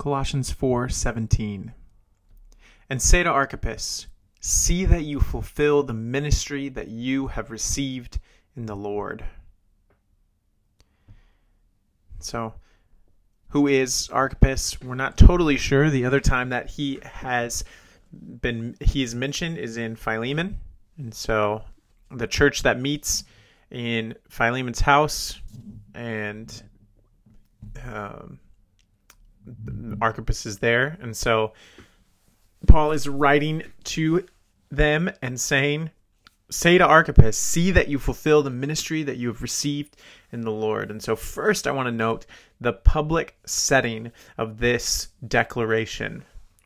Colossians 4:17. And say to Archippus, see that you fulfill the ministry that you have received in the Lord. So, who is Archippus? We're not totally sure. The other time that he has been he's mentioned is in Philemon. And so the church that meets in Philemon's house and um, Archippus is there, and so Paul is writing to them and saying, Say to Archippus, see that you fulfill the ministry that you have received in the Lord. And so, first, I want to note the public setting of this declaration.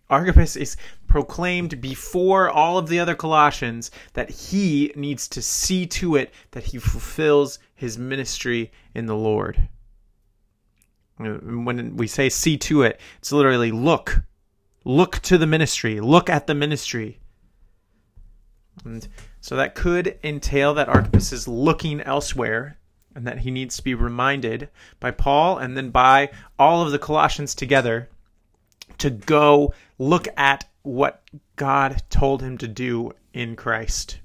Archippus is proclaimed before all of the other Colossians that he needs to see to it that he fulfills his ministry in the Lord. When we say see to it, it's literally look. Look to the ministry. Look at the ministry. And so that could entail that Archippus is looking elsewhere and that he needs to be reminded by Paul and then by all of the Colossians together to go look at what God told him to do in Christ.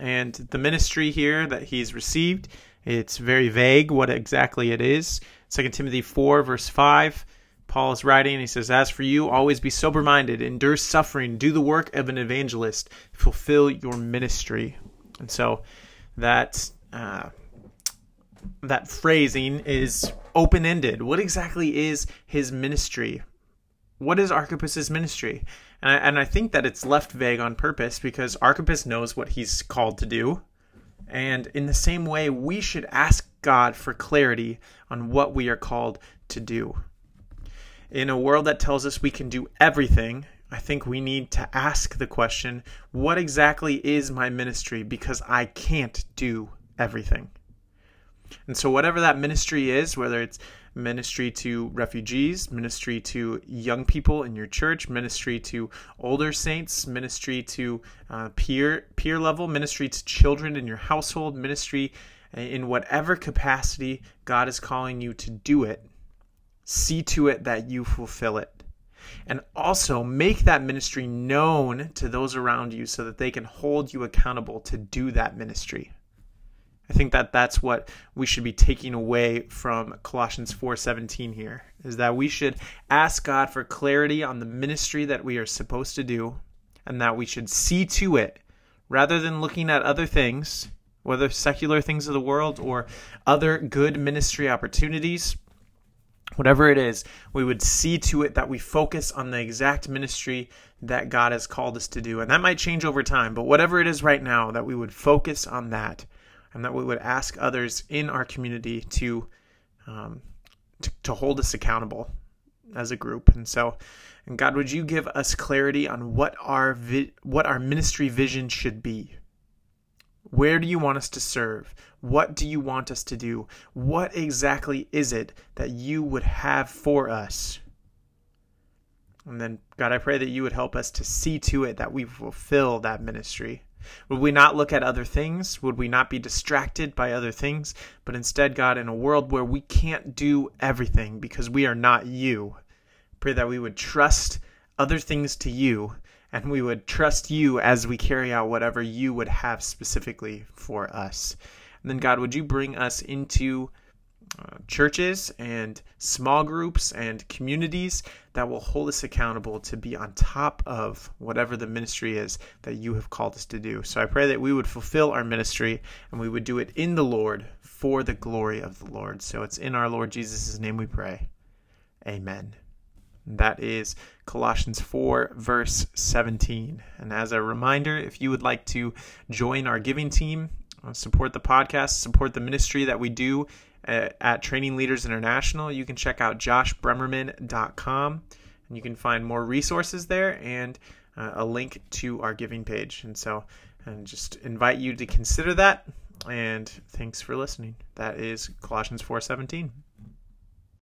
And the ministry here that he's received, it's very vague what exactly it is. 2 Timothy 4, verse 5, Paul is writing, and he says, As for you, always be sober minded, endure suffering, do the work of an evangelist, fulfill your ministry. And so that. Uh, that phrasing is open ended. What exactly is his ministry? What is Archippus's ministry? And I, and I think that it's left vague on purpose because Archippus knows what he's called to do. And in the same way, we should ask God for clarity on what we are called to do. In a world that tells us we can do everything, I think we need to ask the question what exactly is my ministry? Because I can't do everything. And so, whatever that ministry is, whether it's ministry to refugees, ministry to young people in your church, ministry to older saints, ministry to uh, peer peer level, ministry to children in your household, ministry in whatever capacity God is calling you to do it, see to it that you fulfill it. And also make that ministry known to those around you so that they can hold you accountable to do that ministry. I think that that's what we should be taking away from Colossians 4:17 here is that we should ask God for clarity on the ministry that we are supposed to do and that we should see to it rather than looking at other things whether secular things of the world or other good ministry opportunities, whatever it is, we would see to it that we focus on the exact ministry that God has called us to do. And that might change over time, but whatever it is right now, that we would focus on that and that we would ask others in our community to, um, to, to hold us accountable as a group. And so, and God, would you give us clarity on what our vi- what our ministry vision should be? Where do you want us to serve? What do you want us to do? What exactly is it that you would have for us? And then, God, I pray that you would help us to see to it that we fulfill that ministry. Would we not look at other things? Would we not be distracted by other things? But instead, God, in a world where we can't do everything because we are not you, pray that we would trust other things to you and we would trust you as we carry out whatever you would have specifically for us. And then, God, would you bring us into churches and small groups and communities that will hold us accountable to be on top of whatever the ministry is that you have called us to do. So I pray that we would fulfill our ministry and we would do it in the Lord for the glory of the Lord. So it's in our Lord Jesus' name we pray. Amen. That is Colossians 4, verse 17. And as a reminder, if you would like to join our giving team, uh, support the podcast, support the ministry that we do at, at Training Leaders International, you can check out joshbremerman.com and you can find more resources there and uh, a link to our giving page. And so, and just invite you to consider that. And thanks for listening. That is Colossians 4:17.